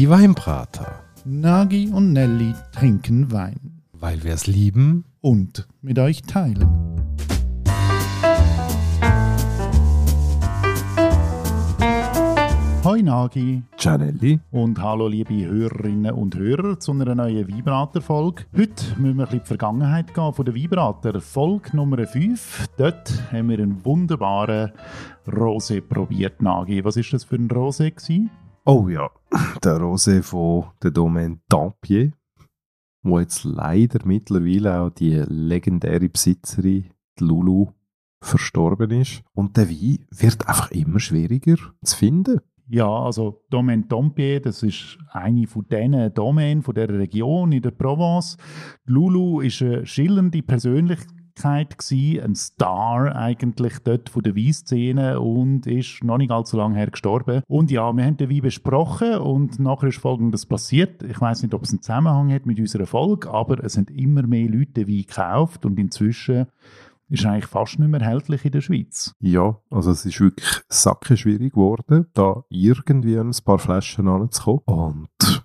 Die Weinbrater. Nagi und Nelly trinken Wein. Weil wir es lieben. Und mit euch teilen. Hoi Nagi. Gianelli. Und hallo liebe Hörerinnen und Hörer zu einer neuen Vibrator-Folge. Heute müssen wir ein bisschen in die Vergangenheit gehen von der Vibrator. Folge Nummer 5. Dort haben wir einen wunderbaren Rosé probiert, Nagi. Was ist das für ein Rosé gewesen? Oh ja, der Rosé von der Domaine Dampier, wo jetzt leider mittlerweile auch die legendäre Besitzerin, die Lulu, verstorben ist. Und der Wein wird einfach immer schwieriger zu finden. Ja, also Domaine Dompier, das ist eine von diesen Domänen von der Region in der Provence. Lulu ist eine schillernde Persönlichkeit gewesen, ein Star eigentlich dort von der Weinszene und ist noch nicht allzu lange her gestorben. Und ja, wir haben den Wein besprochen und nachher ist Folgendes passiert. Ich weiß nicht, ob es einen Zusammenhang hat mit unserer Folge, aber es sind immer mehr Leute den Wein gekauft und inzwischen ist eigentlich fast nicht mehr erhältlich in der Schweiz. Ja, also es ist wirklich schwierig geworden, da irgendwie ein paar Flaschen anzukommen. Und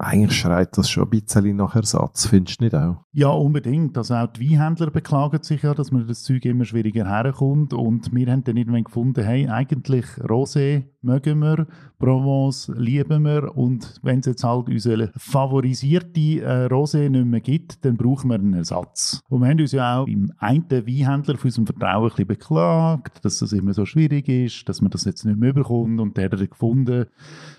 eigentlich schreit das schon ein bisschen nach Ersatz, findest du nicht auch? Ja, unbedingt. Also auch die Weinhändler beklagen sich ja, dass man das Zeug immer schwieriger herkommt. Und wir haben dann irgendwann gefunden, hey, eigentlich Rosé mögen wir, Provence lieben wir. Und wenn es jetzt halt unsere favorisierte äh, Rosé nicht mehr gibt, dann brauchen wir einen Ersatz. Und wir haben uns ja auch im einen Weinhändler von unserem Vertrauen ein bisschen beklagt, dass das immer so schwierig ist, dass man das jetzt nicht mehr bekommt. Und der hat gefunden,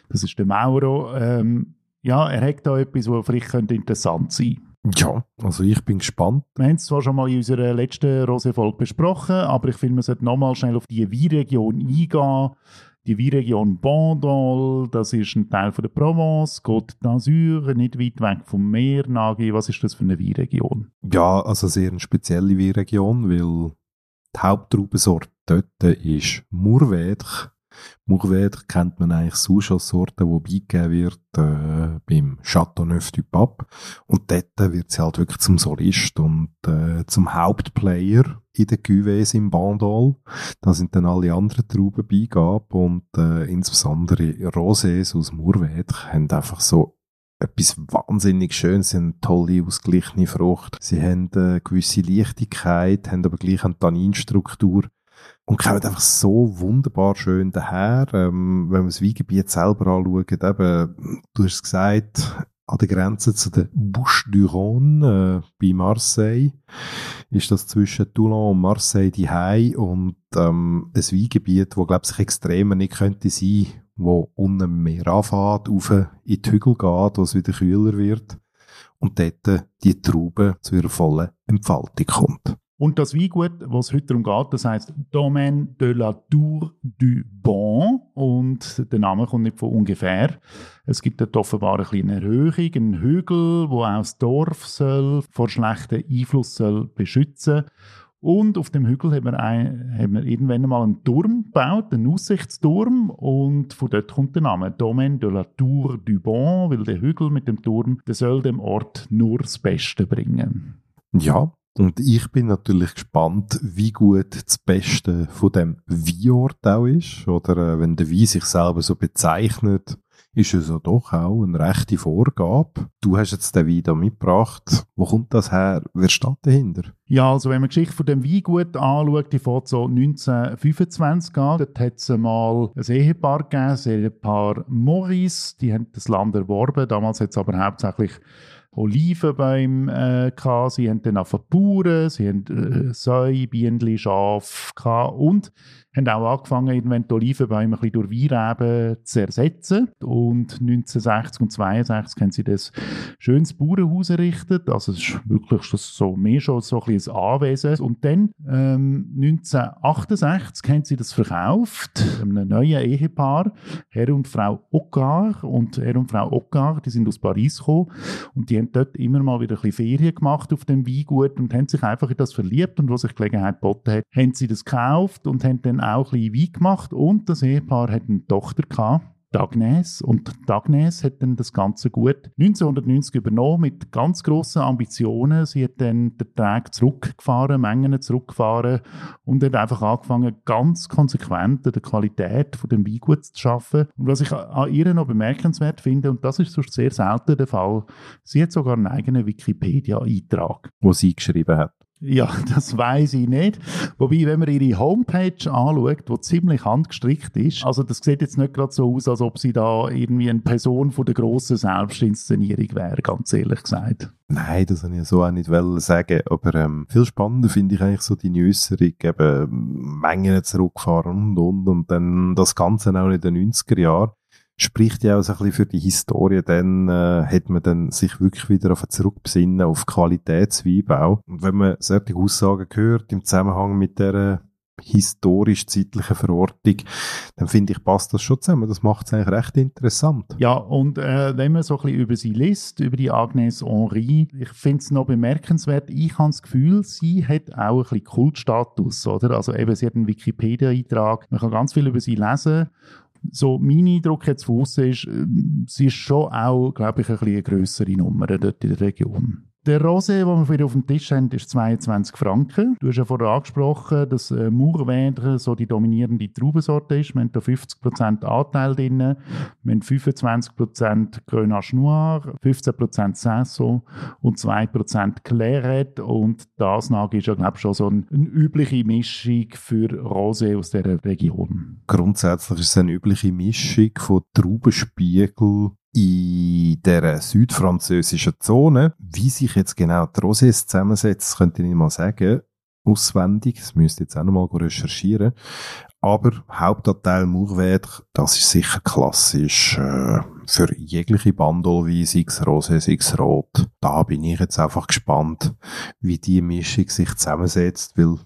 das ist der Mauro, ähm, ja, er hat da etwas, was vielleicht könnte interessant sein ja, also ich bin gespannt. Wir haben es zwar schon mal in unserer letzten Rosé-Folge besprochen, aber ich finde, man sollte nochmal schnell auf die Weinregion eingehen. Die Weinregion Bandol, das ist ein Teil von der Provence, Côte d'Azur, nicht weit weg vom Meer. Nagi, was ist das für eine Weinregion? Ja, also sehr eine spezielle Weinregion, weil die Haupttraubensorte dort ist Mourvèdre. Mourvèdre kennt man eigentlich sonst als Sorte, die beigegeben wird äh, beim Chateauneuf du Pape. Und dort wird sie halt wirklich zum Solist und äh, zum Hauptplayer in den Cuvées im Bandol. Da sind dann alle anderen Trauben beigabe und äh, insbesondere Rosés aus Mourvèdre haben einfach so etwas wahnsinnig Schönes. Eine tolle, ausgeglichene Frucht. Sie haben eine gewisse Leichtigkeit, haben aber gleich eine Tanninstruktur und kommen einfach so wunderbar schön daher. Ähm, wenn man das Weingebiet selber anschaut, eben, du hast es gesagt, an der Grenze zu der Bouche du Rhône äh, bei Marseille ist das zwischen Toulon und Marseille die Hai und ähm, ein Weingebiet, wo glaube ich extremer nicht könnte sein, wo unten mehr anfährt, auf in die Hügel geht, wo es wieder kühler wird und dort die Traube zu ihrer vollen Entfaltung kommt. Und das Weingut, was heute darum geht, das heißt Domaine de la Tour du Bon und der Name kommt nicht von ungefähr. Es gibt dort offenbar eine kleine Erhöhung, einen Hügel, wo auch das Dorf soll vor schlechten Einfluss soll beschützen und auf dem Hügel haben wir, ein, haben wir irgendwann mal einen Turm gebaut, einen Aussichtsturm. Und von dort kommt der Name Domaine de la Tour du Bon, weil der Hügel mit dem Turm, der soll dem Ort nur das Beste bringen. Ja, und ich bin natürlich gespannt, wie gut das Beste von dem Weinort auch ist. Oder äh, wenn der Wein sich selber so bezeichnet, ist es ja doch auch eine rechte Vorgabe. Du hast jetzt den Wein da mitgebracht. Wo kommt das her? Wer steht dahinter? Ja, also wenn man die Geschichte von dem Weingut anschaut, die fängt so 1925 an. Dort hat es mal ein Ehepaar gegeben, das Ehepaar Maurice. Die haben das Land erworben. Damals hat es aber hauptsächlich Olivenbäume äh, gehabt, sie haben dann auch Bauern, sie haben äh, Säue, Bienen, Schafe und haben auch angefangen, irgendwann die Olivenbäume ein durch Weinreben zu ersetzen. Und 1960 und 62 haben sie das schönes Bauernhaus errichtet. Also es ist wirklich so mehr schon so ein, ein Anwesen. Und dann ähm, 1968 haben sie das verkauft, einem neuen Ehepaar, Herr und Frau Ockar. Und Herr und Frau Ockar, die sind aus Paris gekommen und die haben dort immer mal wieder ein bisschen Ferien gemacht auf dem Weingut und haben sich einfach in das verliebt und was sich Gelegenheit geboten hat, haben sie das gekauft und haben dann auch ein bisschen Wein gemacht und das Ehepaar hat eine Tochter gehabt. Dagnes. Und Dagnes hat dann das Ganze gut 1990 übernommen mit ganz grossen Ambitionen. Sie hat dann den Tag zurückgefahren, Mengen zurückgefahren und hat einfach angefangen, ganz konsequent an der Qualität von dem Weingut zu arbeiten. Und was ich an ihr noch bemerkenswert finde, und das ist sonst sehr selten der Fall, sie hat sogar einen eigenen Wikipedia-Eintrag. Wo sie geschrieben hat. Ja, das weiß ich nicht. Wobei, wenn man ihre Homepage anschaut, die ziemlich handgestrickt ist, also das sieht jetzt nicht gerade so aus, als ob sie da irgendwie eine Person von der grossen Selbstinszenierung wäre, ganz ehrlich gesagt. Nein, das wollte ich so auch nicht sagen. Aber ähm, viel spannender finde ich eigentlich so die Äußerung, eben Mengen zurückfahren und und und dann das Ganze auch in den 90er Jahren spricht ja auch so ein bisschen für die Historie, dann äh, hat man dann sich wirklich wieder auf zurückbesinnen auf Qualitätsweinbau. Und wenn man solche Aussagen hört im Zusammenhang mit der historisch-zeitlichen Verortung, dann finde ich, passt das schon zusammen. Das macht es eigentlich recht interessant. Ja, und äh, wenn man so ein bisschen über sie liest, über die Agnes Henri, ich finde es noch bemerkenswert, ich habe das Gefühl, sie hat auch ein bisschen Kultstatus, oder? Also eben, sie hat einen Wikipedia-Eintrag, man kann ganz viel über sie lesen so mein Eindruck jetzt von außen ist, äh, sie ist schon auch, glaube ich, ein bisschen eine grössere Nummer dort in der Region. Der Rosé, den wir auf dem Tisch haben, ist 22 Franken. Du hast ja vorher angesprochen, dass äh, Mourvèdre so die dominierende Traubensorte ist. Wir haben da 50% Anteil drin. Wir haben 25% Grenache Noir, 15% Saison und 2% Claret. Und das nach ist ja, glaube ich, schon so eine, eine übliche Mischung für Rosé aus dieser Region. Grundsätzlich ist es eine übliche Mischung von Traubenspiegel, in der südfranzösischen Zone. Wie sich jetzt genau die Rosés zusammensetzt, könnte ich nicht mal sagen. Auswendig. Das müsste ich jetzt auch nochmal recherchieren. Aber Hauptanteil Mourvèdre, das ist sicher klassisch äh, für jegliche Bandolwein, sei es Rosé, sei es Rot. Da bin ich jetzt einfach gespannt, wie die Mischung sich zusammensetzt, weil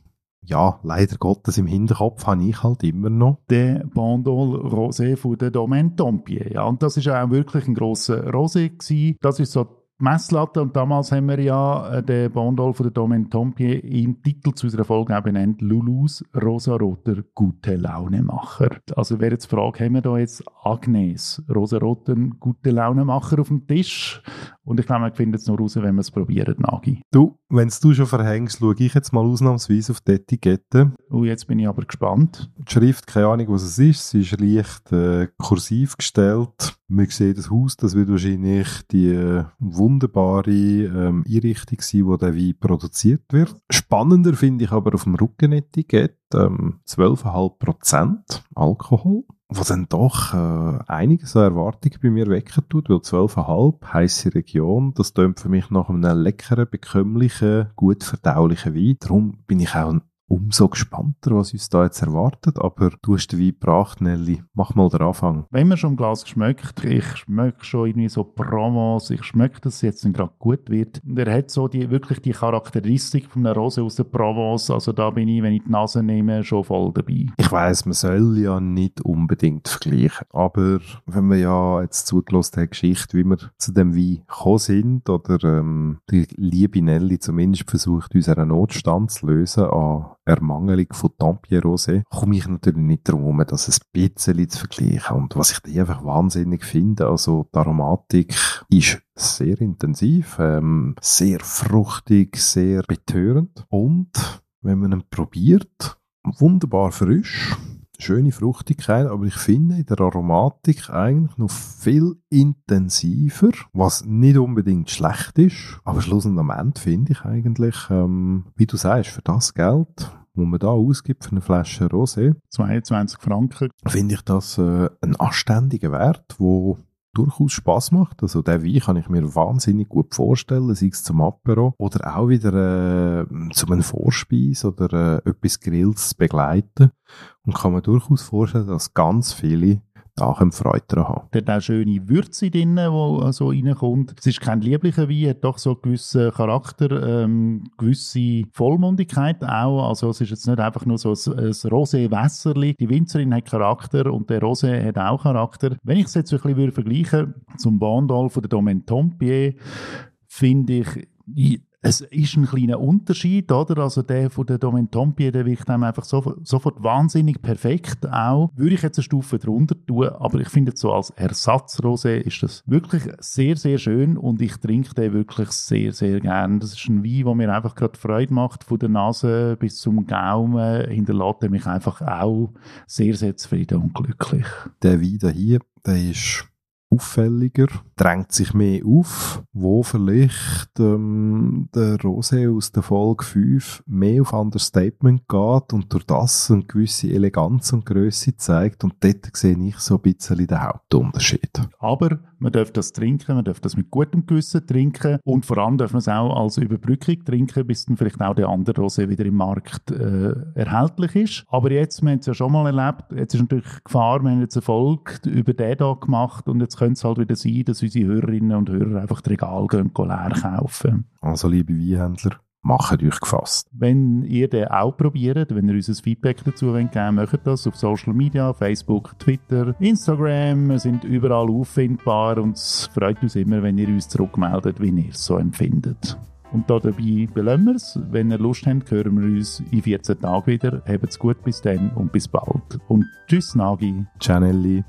ja, leider Gottes im Hinterkopf habe ich halt immer noch. Den Bandol Rosé von der Domaine Tompier. Ja, und das ist auch wirklich ein grosser Rosé gewesen. Das ist so Messlatte und damals haben wir ja äh, den Bondol von der Domaine Tompier im Titel zu unserer Folge auch benannt Lulus rosaroter gute Launemacher. Also wäre jetzt die Frage, haben wir da jetzt Agnes rosaroter gute Launemacher auf dem Tisch? Und ich glaube, man findet es nur raus, wenn wir es probieren, Nagi. Du, wenn es du schon verhängst, schaue ich jetzt mal ausnahmsweise auf die Etikette. Oh, jetzt bin ich aber gespannt. Die Schrift, keine Ahnung, was es ist. Sie ist leicht äh, kursiv gestellt. Man sieht das Haus, das wird wahrscheinlich die äh, wunderbare ähm, Einrichtung sein, wo der Wein produziert wird. Spannender finde ich aber auf dem Rückenetikett ähm, 12,5% Alkohol was dann doch äh, einiges an Erwartungen bei mir wecken tut, weil 12,5 heisse Region, das tönt für mich nach einem leckeren, bekömmlichen, gut verdaulichen Wein. Darum bin ich auch umso gespannter, was uns da jetzt erwartet. Aber du hast den Wein gebracht, Nelly. Mach mal den Anfang. Wenn man schon im Glas geschmeckt, ich schmecke schon irgendwie so Provence, ich schmecke, dass es jetzt gerade gut wird. Und er hat so die, wirklich die Charakteristik von einer Rose aus der Provence. Also da bin ich, wenn ich die Nase nehme, schon voll dabei. Ich weiß, man soll ja nicht unbedingt vergleichen. Aber wenn wir ja jetzt zugelassen haben, Geschichte, wie wir zu dem Wein gekommen sind, oder ähm, die liebe Nelly zumindest versucht, unseren Notstand zu lösen an Ermangelung von Tampier Rosé, komme ich natürlich nicht darum das ein bisschen zu vergleichen. Und was ich da einfach wahnsinnig finde, also die Aromatik ist sehr intensiv, ähm, sehr fruchtig, sehr betörend. Und wenn man ihn probiert, wunderbar frisch, schöne Fruchtigkeit, aber ich finde in der Aromatik eigentlich noch viel intensiver, was nicht unbedingt schlecht ist. Aber schlussendlich am Ende finde ich eigentlich, ähm, wie du sagst, für das Geld, wo man da ausgibt für eine Flasche Rosé, 22 Franken, finde ich das äh, ein anständiger Wert, wo durchaus Spaß macht. Also der Wein kann ich mir wahnsinnig gut vorstellen, sei es zum Apero oder auch wieder äh, zum einem Vorspeis oder äh, etwas Grilltes begleiten. Und kann man durchaus vorstellen, dass ganz viele da Freude daran haben. Der hat auch schöne Würze drin, die so reinkommt. Es ist kein lieblicher Wein, hat doch so einen gewissen Charakter, ähm, gewisse Vollmundigkeit auch. Also es ist jetzt nicht einfach nur so ein, ein Rosé-Wässerli. Die Winzerin hat Charakter und der Rosé hat auch Charakter. Wenn ich es jetzt ein bisschen vergleichen würde zum Bandol von der Domaine Tompier, finde ich, Es ist ein kleiner Unterschied, oder? Also der von der Domaine Tompier, der wirkt einem einfach sofort, sofort wahnsinnig perfekt auch. Würde ich jetzt eine Stufe drunter tun, aber ich finde so als Ersatzrosé ist das wirklich sehr, sehr schön und ich trinke den wirklich sehr, sehr gern. Das ist ein Wein, der mir einfach gerade Freude macht, von der Nase bis zum Gaumen, hinterlässt er mich einfach auch sehr, sehr zufrieden und glücklich. Der Wein hier, der ist auffälliger, drängt sich mehr auf, wo vielleicht ähm, der Rosé aus der Folge 5 mehr auf Understatement geht und durch das eine gewisse Eleganz und Größe zeigt und dort sehe ich so ein bisschen den Hauptunterschied. Aber man darf das trinken, man darf das mit gutem Gewissen trinken und vor allem darf man es auch als Überbrückung trinken, bis dann vielleicht auch der andere Rosé wieder im Markt äh, erhältlich ist. Aber jetzt, wir haben es ja schon mal erlebt, jetzt ist natürlich Gefahr, wir haben jetzt Erfolg über den hier gemacht und jetzt könnte es halt wieder sein, dass unsere Hörerinnen und Hörer einfach das Regal gehen, leer kaufen. Also liebe Weinhändler, macht euch gefasst. Wenn ihr den auch probiert, wenn ihr uns ein Feedback dazu wollt geben macht das auf Social Media, Facebook, Twitter, Instagram. Wir sind überall auffindbar und es freut uns immer, wenn ihr uns zurückmeldet, wie ihr es so empfindet. Und da dabei belassen wir es. Wenn ihr Lust habt, hören wir uns in 14 Tagen wieder. Habt's gut bis dann und bis bald. Und tschüss, Nagi. Cianelli.